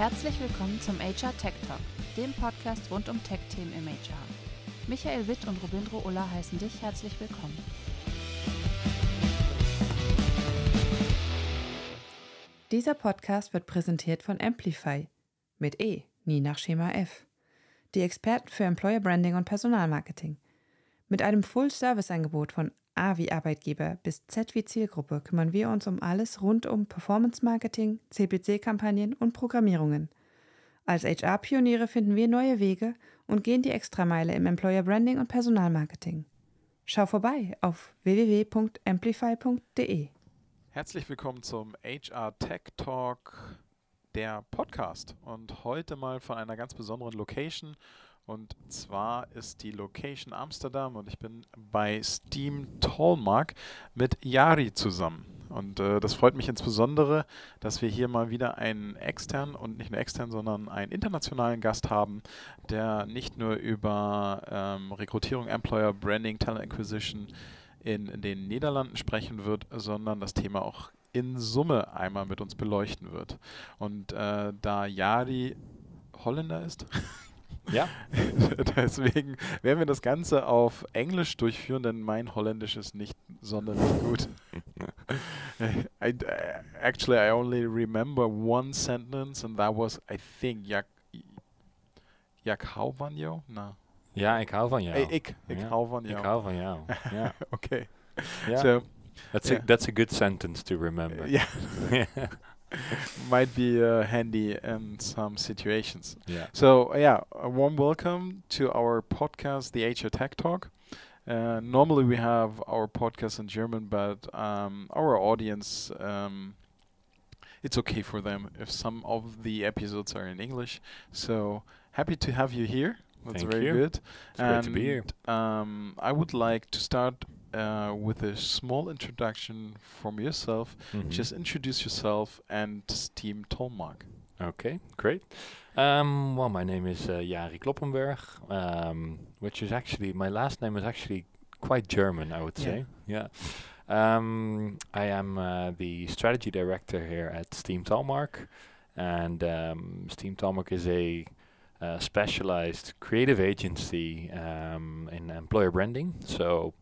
Herzlich willkommen zum HR Tech Talk, dem Podcast rund um Tech-Themen im HR. Michael Witt und Robindro Ulla heißen dich herzlich willkommen. Dieser Podcast wird präsentiert von Amplify mit E, nie nach Schema F. Die Experten für Employer Branding und Personalmarketing. Mit einem Full-Service-Angebot von A wie Arbeitgeber bis Z wie Zielgruppe kümmern wir uns um alles rund um Performance-Marketing, CPC-Kampagnen und Programmierungen. Als HR-Pioniere finden wir neue Wege und gehen die Extrameile im Employer Branding und Personalmarketing. Schau vorbei auf www.amplify.de. Herzlich willkommen zum HR Tech Talk, der Podcast. Und heute mal von einer ganz besonderen Location. Und zwar ist die Location Amsterdam und ich bin bei Steam Tallmark mit Yari zusammen. Und äh, das freut mich insbesondere, dass wir hier mal wieder einen externen und nicht nur externen, sondern einen internationalen Gast haben, der nicht nur über ähm, Rekrutierung, Employer Branding, Talent Acquisition in den Niederlanden sprechen wird, sondern das Thema auch in Summe einmal mit uns beleuchten wird. Und äh, da Yari Holländer ist, ja. deswegen werden wir das Ganze auf Englisch durchführen, denn mein Holländisch ist nicht sonderlich gut. I, actually, I only remember one sentence, and that was, I think, Jak, jak hou van jou? No. Ja, ik hou van jou. Ik, ik, ik Ja. hou van jou. Ik hou van jou. ja. okay. Yeah. So, that's yeah. a that's a good sentence to remember. yeah, yeah. might be uh, handy in some situations. yeah. So, yeah, a warm welcome to our podcast, the HR Tech Talk. Uh, normally, we have our podcast in German, but um, our audience, um, it's okay for them if some of the episodes are in English. So, happy to have you here. That's Thank very you. good. It's great to be here. Um, I would like to start uh, with a small introduction from yourself. Mhm. Just introduce yourself and SteamTalmark. Okay, great. Um, well, my name is uh, Jari Kloppenburg, um, which is actually my last name is actually quite German, I would Yeah. say. Yeah. Um, I am uh, the strategy director here at SteamTalmark, and um, SteamTalmark is a uh, specialized creative agency um, in employer branding. So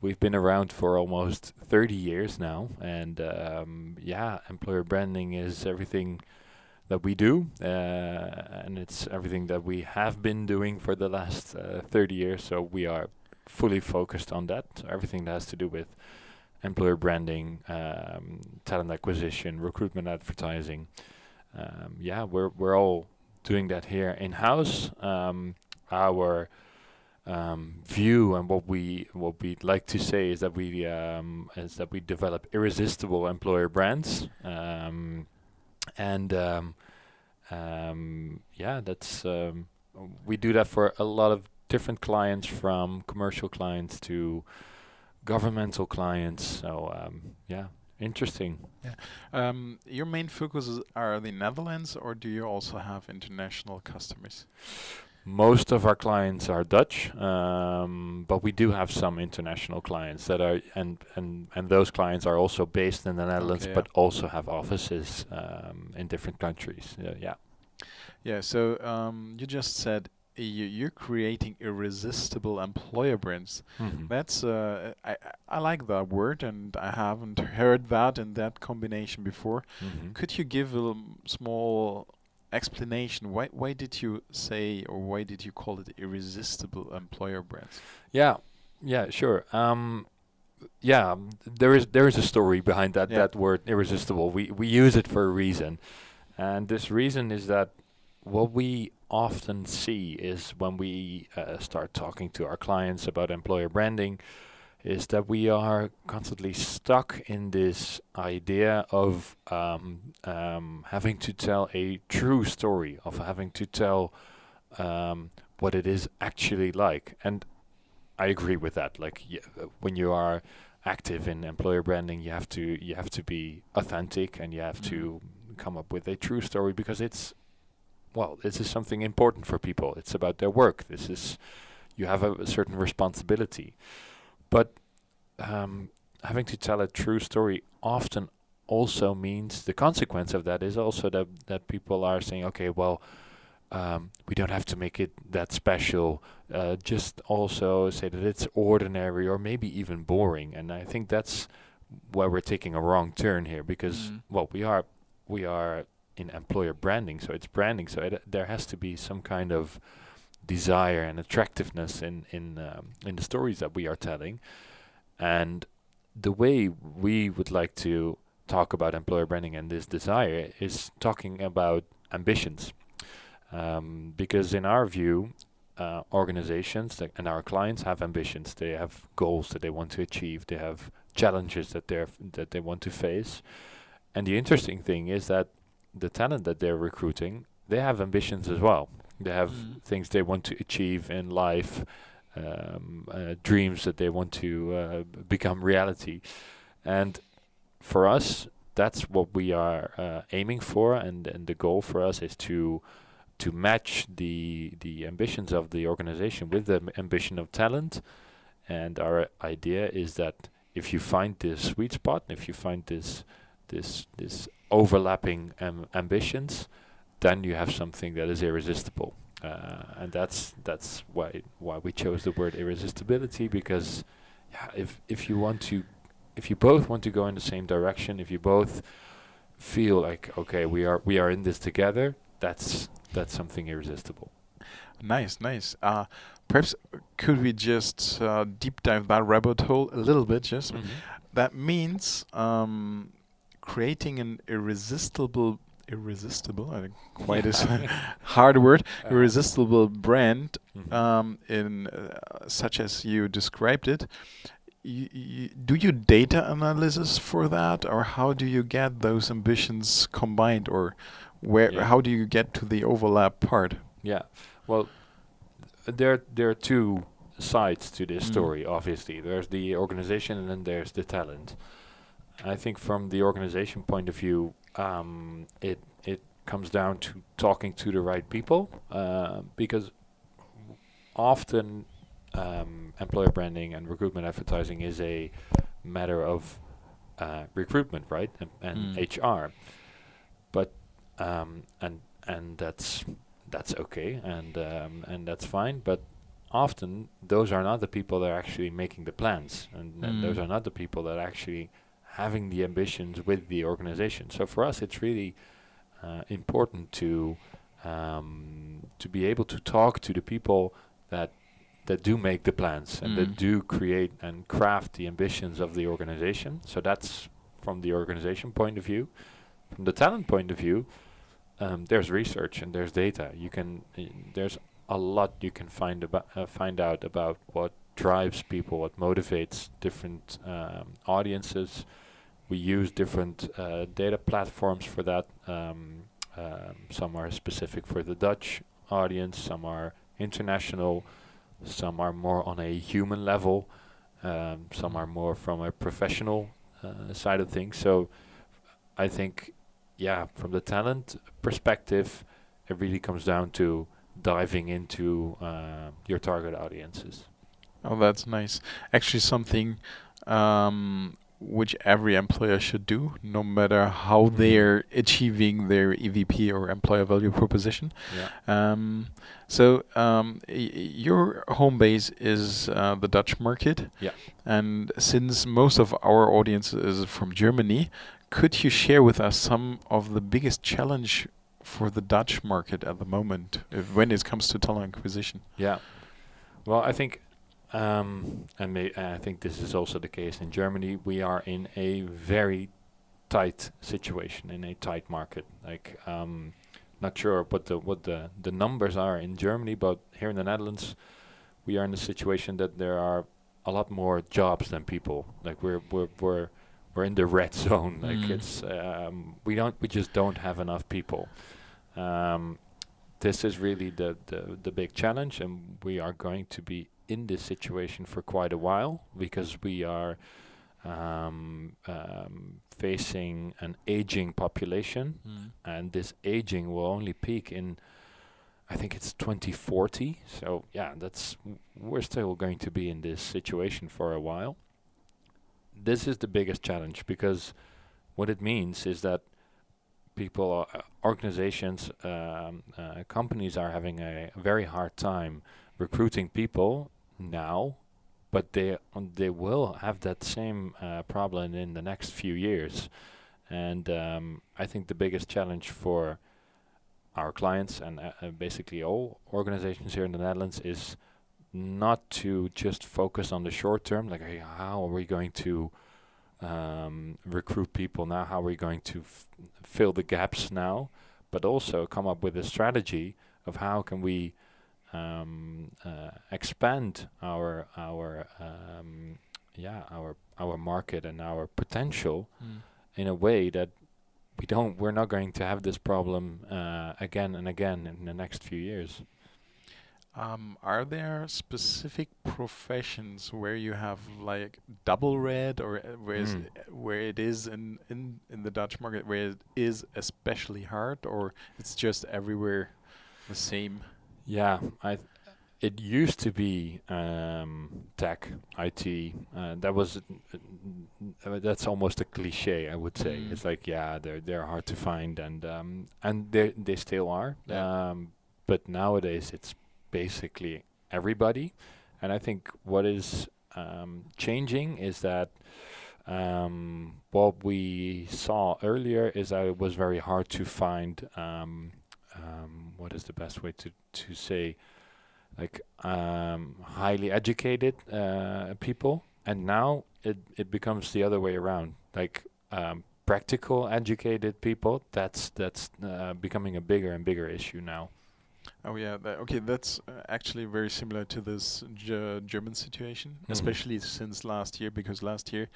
we've been around for almost 30 years now, and um, yeah, employer branding is everything that we do, uh, and it's everything that we have been doing for the last uh, 30 years. So we are fully focused on that. So everything that has to do with employer branding, um, talent acquisition, recruitment advertising. Um, yeah, we're we're all doing that here in house. Um, our um, view and what we what we'd like to say is that we um, is that we develop irresistible employer brands, um, and um, um, yeah, that's um, we do that for a lot of different clients, from commercial clients to governmental clients. So yeah, interesting. Um, your main focuses are the Netherlands, or do you also have international customers? Most of our clients are Dutch, um, but we do have some international clients that are, and and and those clients are also based in the Netherlands, Okay, but also have offices um, in different countries. Uh, yeah. Yeah. So um, you just said you, you're creating irresistible employer brands. Mhm. That's uh, I I- like that word, and I haven't heard that in that combination before. Mhm. Could you give a small explanation? Why why did you say or why did you call it irresistible employer brands? Yeah, yeah, sure. Um, yeah, there is there is a story behind that Yeah. that word irresistible. We we use it for a reason, and this reason is that what we often see is when we uh, start talking to our clients about employer branding, is that we are constantly stuck in this idea of um, um, having to tell a true story, of having to tell um, what it is actually like, and I agree with that. Like y- when you are active in employer branding, you have to you have to be authentic and you have to come up with a true story because it's well, this is something important for people. It's about their work. This is you have a, a certain responsibility, but um, having to tell a true story often also means the consequence of that is also that that people are saying, okay, well, um, we don't have to make it that special. Uh, just also say that it's ordinary or maybe even boring. And I think that's where we're taking a wrong turn here because Mm. well, we are we are in employer branding, so it's branding. So it, there has to be some kind of desire and attractiveness in in um, in the stories that we are telling, and the way we would like to talk about employer branding and this desire is talking about ambitions, um, because in our view, uh, organizations and our clients have ambitions. They have goals that they want to achieve. They have challenges that they that they want to face. And the interesting thing is that the talent that they're recruiting, they have ambitions as well. They have Mm. things they want to achieve in life, um, uh, dreams that they want to uh, become reality. And for us, that's what we are uh, aiming for, and, and the goal for us is to to match the the ambitions of the organization with the ambition of talent. And our idea is that if you find this sweet spot, if you find this this this overlapping um, ambitions, then you have something that is irresistible. Uh, and that's that's why why we chose the word irresistibility because yeah, if if you want to if you both want to go in the same direction, if you both feel like okay, we are we are in this together, that's that's something irresistible. Nice, nice. Uh, perhaps could we just uh, deep dive that rabbit hole a little bit? Just that means um, creating an irresistible, irresistible. I think quite a hard word. Uh, Irresistible brand, mhm. um, in uh, such as you described it. Y- y- do you data analysis for that, or how do you get those ambitions combined, or where? Yeah. How do you get to the overlap part? Yeah. Well, there there are two sides to this Mm. story. Obviously, there's the organization and then there's the talent. I think from the organization point of view, um, it it comes down to talking to the right people uh, because often um, employer branding and recruitment advertising is a matter of uh, recruitment, right, and, and Mm. HR. But um, and and that's that's okay and um, and that's fine. But often those are not the people that are actually making the plans, and, and those Mm. are not the people that actually having the ambitions with the organization. So for us, it's really uh, important to um, to be able to talk to the people that that do make the plans and that Mm. do create and craft the ambitions of the organization. So that's from the organization point of view. From the talent point of view, um, there's research and there's data. You can y- there's a lot you can find about uh, find out about what drives people, what motivates different um, audiences. We use different uh, data platforms for that. Um, um, some are specific for the Dutch audience, some are international, some are more on a human level, um, some are more from a professional uh, side of things. So I think, yeah, from the talent perspective, it really comes down to diving into uh, your target audiences. Oh, that's nice. Actually, something um, which every employer should do, no matter how Mhm. they're achieving their EVP or employer value proposition. Yeah. Um, so um, your home base is uh, the Dutch market. Yeah. And since most of our audience is from Germany, could you share with us some of the biggest challenge for the Dutch market at the moment if, when it comes to talent acquisition? Yeah. Well, I think, um, and may, I think this is also the case in Germany. We are in a very tight situation, in a tight market. Like, um, not sure what the what the the numbers are in Germany, but here in the Netherlands, we are in a situation that there are a lot more jobs than people. Like we're we're we're we're in the red zone. Like Mm. it's um, we don't we just don't have enough people. Um, this is really the, the the big challenge, and we are going to be in this situation for quite a while because we are um, um, facing an aging population, and this aging will only peak in, I think it's 2040. So yeah, that's we're still going to be in this situation for a while. This is the biggest challenge because what it means is that people, uh, organizations, um, uh, companies are having a very hard time recruiting people now, but they they will have that same uh, problem in the next few years. And um, I think the biggest challenge for our clients and uh, uh, basically all organizations here in the Netherlands is not to just focus on the short term, like hey, how are we going to um, recruit people now? How are we going to fill the gaps now? But also come up with a strategy of how can we um, uh, expand our our um, yeah our our market and our potential Mm. in a way that we don't we're not going to have this problem uh, again and again in the next few years. Um, are there specific professions where you have like double red, or uh, where Mm. where it is in, in in the Dutch market where it is especially hard, or it's just everywhere the same? Yeah, I. It used to be um, tech, IT. Uh, that was uh, uh, that's almost a cliche, I would say. Mm. It's like yeah, they're they're hard to find, and um, and they they still are. Yeah. Um, but nowadays it's basically everybody, and I think what is um, changing is that um, what we saw earlier is that it was very hard to find. Um, um, what is the best way to to say? like um, highly educated uh, people, and now it it becomes the other way around. Like um, practical educated people. That's that's uh, becoming a bigger and bigger issue now. Oh yeah, tha- okay. That's uh, actually very similar to this Ge- German situation, Mhm. especially since last year, because last year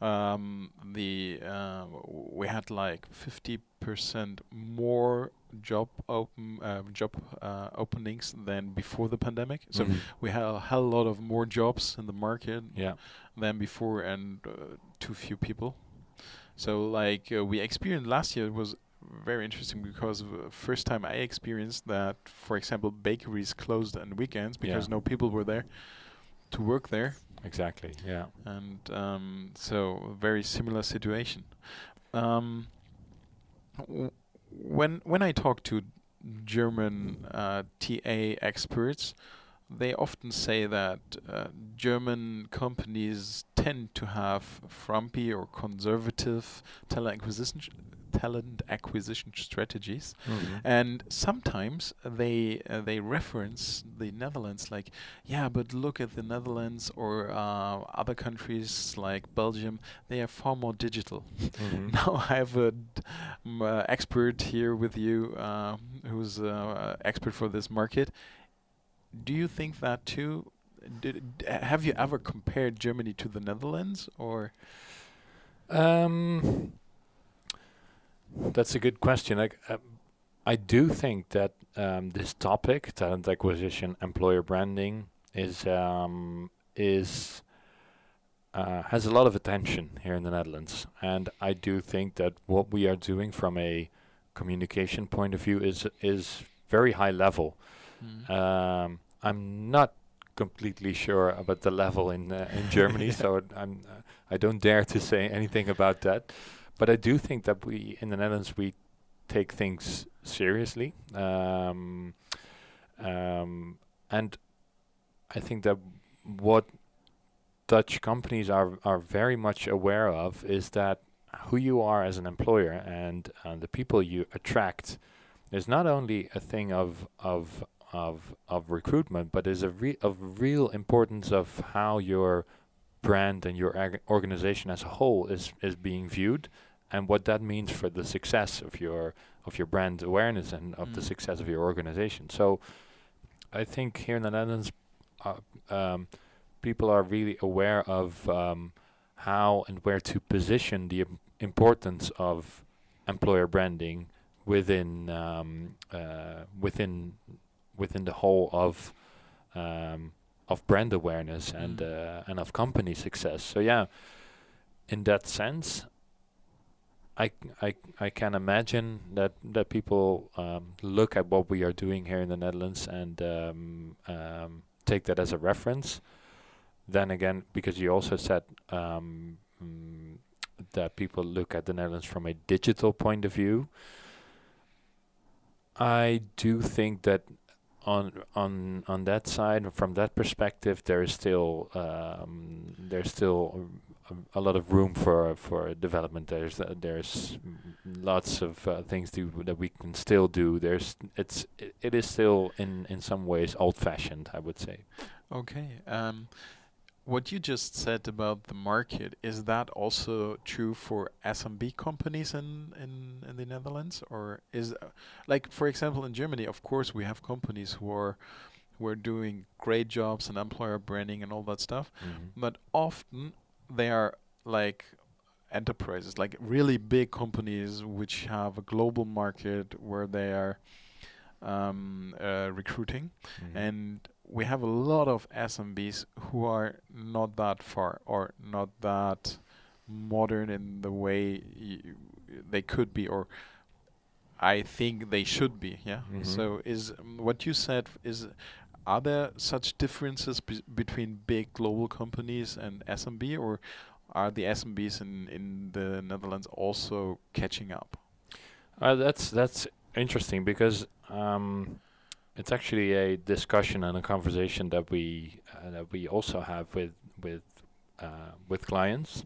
um, the uh, we had like fifty percent more job open uh, job uh, openings than before the pandemic. So Mhm. we had a hell lot of more jobs in the market yeah, than before, and uh, too few people. So like uh, we experienced last year it was very interesting because uh, first time I experienced that, for example, bakeries closed on weekends because Yeah. no people were there to work there, exactly. Yeah. and um, so very similar situation. Um, when when I talk to German uh, TA experts, they often say that uh, German companies tend to have frumpy or conservative talent acquisition talent acquisition strategies, Mhm. and sometimes they uh, they reference the Netherlands like, yeah, but look at the Netherlands or uh, other countries like Belgium, they are far more digital. Mhm. Now I have a d- m- uh, expert here with you uh, who's uh, expert for this market. Do you think that too? Did, d- have you ever compared Germany to the Netherlands or? Um, that's a good question. Like, uh, I do think that um, this topic, talent acquisition, employer branding, is um, is uh, has a lot of attention here in the Netherlands, and I do think that what we are doing from a communication point of view is is very high level. Um, I'm not completely sure about the level in uh, in Germany, so I'm uh, I don't dare to say anything about that. But I do think that we in the Netherlands we take things seriously, um, um, and I think that what Dutch companies are are very much aware of is that who you are as an employer and uh, the people you attract is not only a thing of of of of recruitment, but is a re- of real importance of how your brand and your ag- organization as a whole is is being viewed, and what that means for the success of your of your brand awareness and of the Mm. success of your organization. So, I think here in the Netherlands, uh, um, people are really aware of um, how and where to position the im- importance of employer branding within um, uh, within within the whole of um, of brand awareness and Mm. uh, and of company success. So yeah, in that sense, I I I can imagine that that people um, look at what we are doing here in the Netherlands and um, um, take that as a reference. Then again, because you also said um, mm, that people look at the Netherlands from a digital point of view. I do think that on on on that side, from that perspective, there is still um, there's still a, a, lot of room for for development. There's uh, there's lots of uh, things do, that we can still do. There's it's it, it is still in in some ways old fashioned. I would say. Okay. Um, what you just said about the market is that also true for SMB companies in in, in the Netherlands, or is uh, like for example in Germany, of course we have companies who are who are doing great jobs and employer branding and all that stuff, Mhm. but often they are like enterprises, like really big companies which have a global market where they are um, uh, recruiting Mhm. and we have a lot of SMBs who are not that far or not that modern in the way y- they could be or I think they should be yeah Mhm. so is um, what you said f- is are there such differences be- between big global companies and SMB or are the SMBs in in the Netherlands also catching up? Uh, that's that's interesting because um, it's actually a discussion and a conversation that we uh, that we also have with with uh, with clients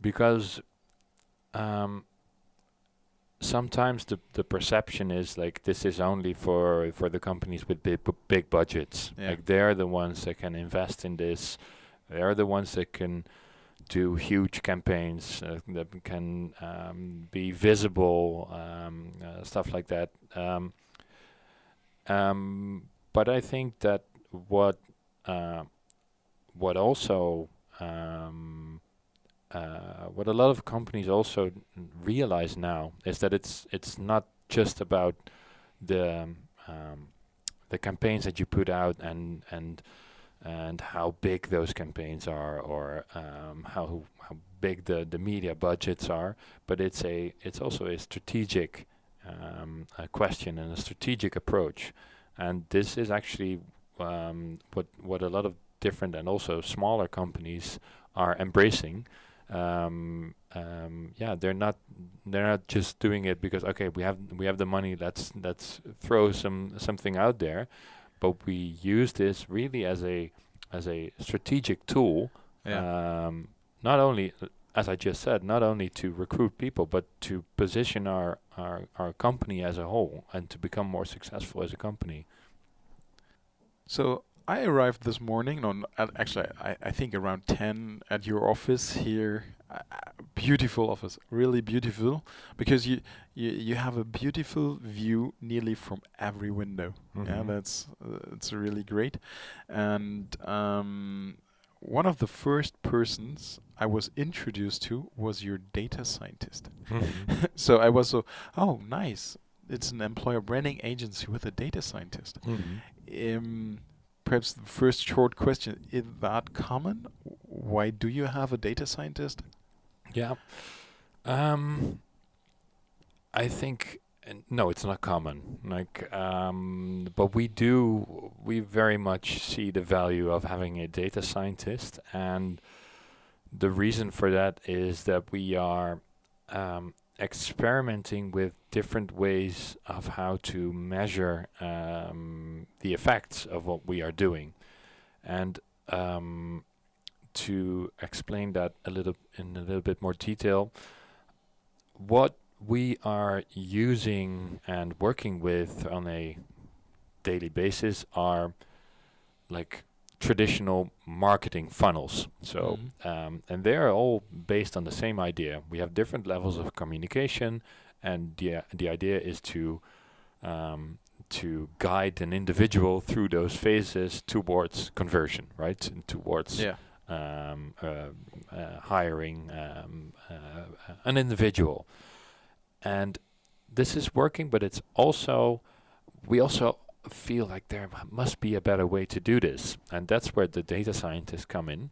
because um, sometimes the the perception is like this is only for for the companies with big big budgets Yeah. like they're the ones that can invest in this they're the ones that can do huge campaigns uh, that can um, be visible, um, uh, stuff like that. Um, um, but I think that what uh, what also um, uh, what a lot of companies also realize now is that it's it's not just about the um, um, the campaigns that you put out and and and how big those campaigns are or um, how how big the, the media budgets are but it's a it's also a strategic um, a question and a strategic approach. And this is actually um, what what a lot of different and also smaller companies are embracing um, um, yeah they're not they're not just doing it because okay we have we have the money let's let's throw some something out there. But we use this really as a as a strategic tool um, not only as I just said not only to recruit people but to position our, our our company as a whole and to become more successful as a company. So I arrived this morning on at actually I, I think around ten at your office here. Uh, beautiful office, really beautiful, because you, you you have a beautiful view nearly from every window. Yeah, Mhm. that's uh, it's really great, and um, one of the first persons I was introduced to was your data scientist. Mhm. so I was so oh nice. It's an employer branding agency with a data scientist Mhm. um, perhaps the first short question is that common why do you have a data scientist Yeah. Um, I think no, it's not common. Like, um, but we do. We very much see the value of having a data scientist, and the reason for that is that we are um, experimenting with different ways of how to measure um, the effects of what we are doing, and um, to explain that a little in a little bit more detail, what we are using and working with on a daily basis are like traditional marketing funnels. So, um, and they are all based on the same idea. We have different levels of communication, and the the idea is to um, to guide an individual through those phases towards conversion, right? And towards yeah um, uh, uh, hiring um, uh, an individual. And this is working, but it's also, we also feel like there must be a better way to do this. And that's where the data scientists come in.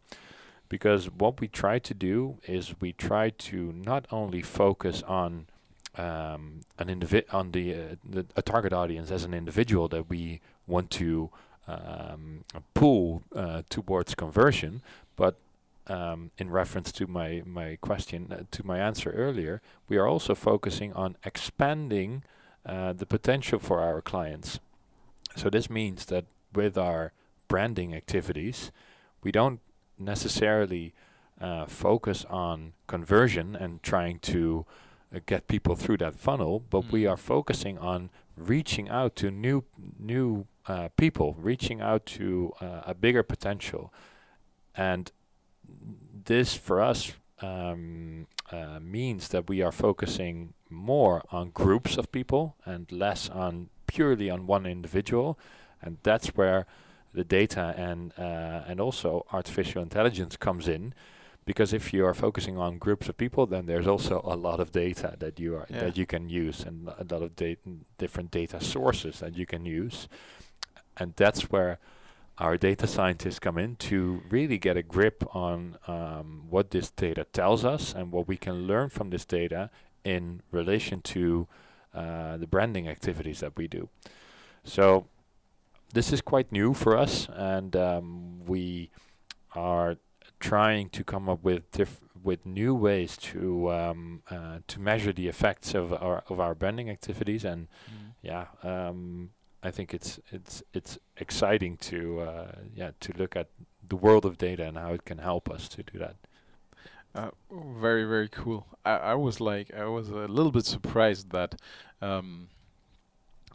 Because what we try to do is we try to not only focus on um, an indivi- on the, uh, the a target audience as an individual that we want to um, pull uh, towards conversion, but um, in reference to my my question uh, to my answer earlier, we are also focusing on expanding uh, the potential for our clients. So this means that with our branding activities, we don't necessarily uh, focus on conversion and trying to uh, get people through that funnel, but we Mm. are focusing on reaching out to new new uh, people, reaching out to uh, a bigger potential, and this for us um, uh, means that we are focusing more on groups of people and less on purely on one individual, and that's where the data and uh, and also artificial intelligence comes in because if you are focusing on groups of people then there's also a lot of data that you are Yeah. that you can use and a lot of data different data sources that you can use and that's where our data scientists come in to really get a grip on um, what this data tells us and what we can learn from this data in relation to uh, the branding activities that we do. So this is quite new for us, and um, we are trying to come up with diff- with new ways to um, uh, to measure the effects of our of our branding activities. And yeah, um, I think it's it's it's exciting to uh, yeah to look at the world of data and how it can help us to do that. Uh, very very cool. I, I was like I was a little bit surprised that um,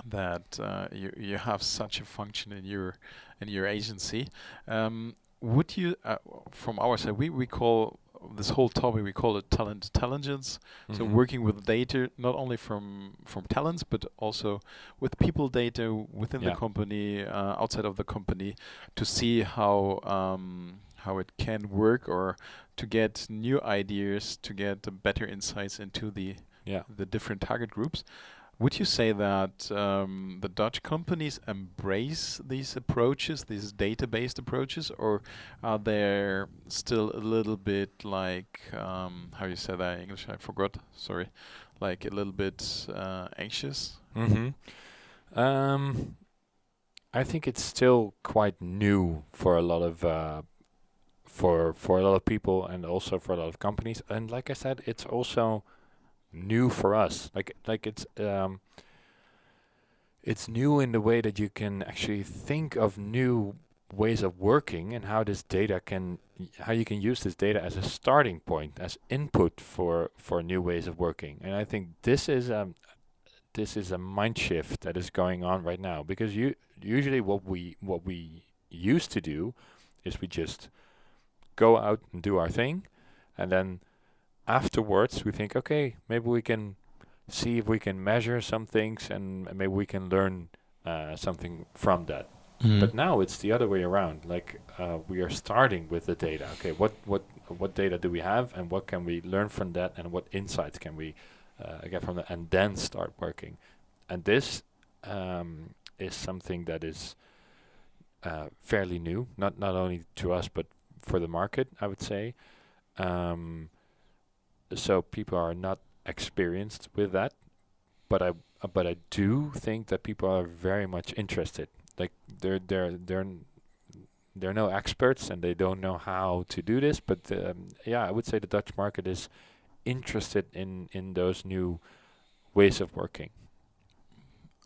that uh, you you have such a function in your in your agency. Um, would you uh, from our side we, we call this whole topic we call it talent intelligence. So Mhm. working with data not only from from talents but also with people data within Yeah. the company uh, outside of the company to see how um, how it can work or to get new ideas to get better insights into the yeah. the different target groups. Would you say that um, the Dutch companies embrace these approaches, these data-based approaches, or are they still a little bit like um, how you say that in English? I forgot. Sorry, like a little bit uh, anxious. hmm Um, I think it's still quite new for a lot of uh, for for a lot of people and also for a lot of companies. And like I said, it's also new for us. Like like it's um, it's new in the way that you can actually think of new ways of working and how this data can how you can use this data as a starting point as input for for new ways of working and i think this is um this is a mind shift that is going on right now because you usually what we what we used to do is we just go out and do our thing and then afterwards we think okay maybe we can see if we can measure some things and maybe we can learn uh, something from that but now it's the other way around. Like uh, we are starting with the data. Okay, what what what data do we have, and what can we learn from that, and what insights can we uh, get from that, and then start working. And this um, is something that is uh, fairly new, not not only to us but for the market. I would say. Um, so people are not experienced with that, but I uh, but I do think that people are very much interested like they're they're they're they're no experts and they don't know how to do this but um, yeah i would say the dutch market is interested in in those new ways of working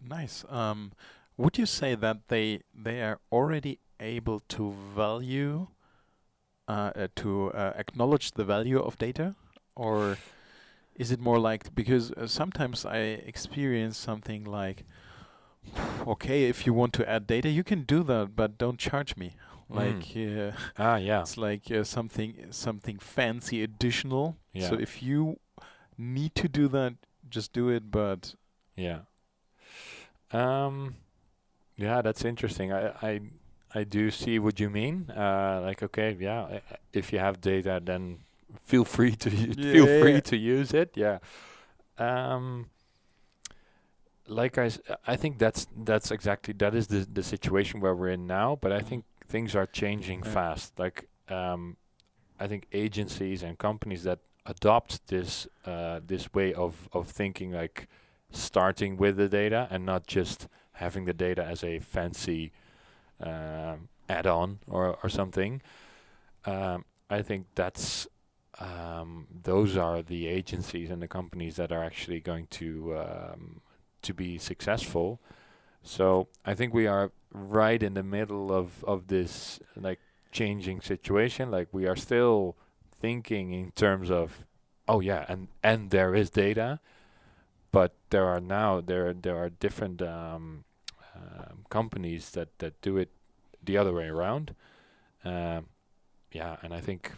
Nice. Um, would you say that they they are already able to value, to uh, acknowledge the value of data, or is it more like because uh, sometimes I experience something like, okay, if you want to add data, you can do that, but don't charge me. Like uh, ah yeah it's like uh, something something fancy additional. Yeah. So if you need to do that, just do it. But yeah um yeah that's interesting i i i do see what you mean uh like okay yeah if you have data then feel free to u- feel Yeah, free yeah. to use it yeah um like I, s- I think that's that's exactly that is the the situation where we're in now. But I Mhm. think things are changing Yeah. fast. Like um, I think agencies and companies that adopt this uh, this way of of thinking, like starting with the data and not just having the data as a fancy um, add-on or or something. Um, I think that's um, those are the agencies and the companies that are actually going to um, to be successful. So I think we are right in the middle of of this like changing situation. Like we are still thinking in terms of, oh yeah, and and there is data, but there are now there there are different um, um, companies that that do it the other way around. Um, yeah, and I think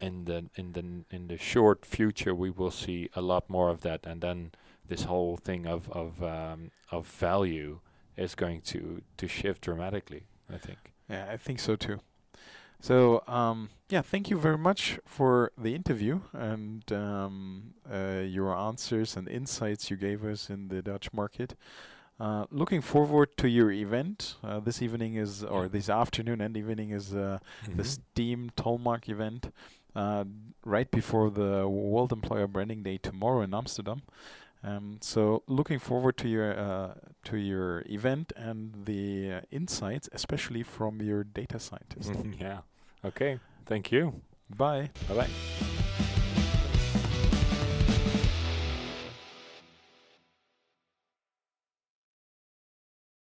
in the in the in the short future we will see a lot more of that, and then this whole thing of of um, of value is going to to shift dramatically. I think. Yeah, I think so too. So um, yeah, thank you very much for the interview and um, uh, your answers and insights you gave us in the Dutch market. Uh, looking forward to your event. Uh, this evening is, or this afternoon and evening is uh, Mm-hmm. the SteamTalmark event, uh, right before the World Employer Branding Day tomorrow in Amsterdam. Um, so looking forward to your uh, to your event and the uh, insights, especially from your data scientist. yeah. Okay. Thank you. Bye. Bye bye.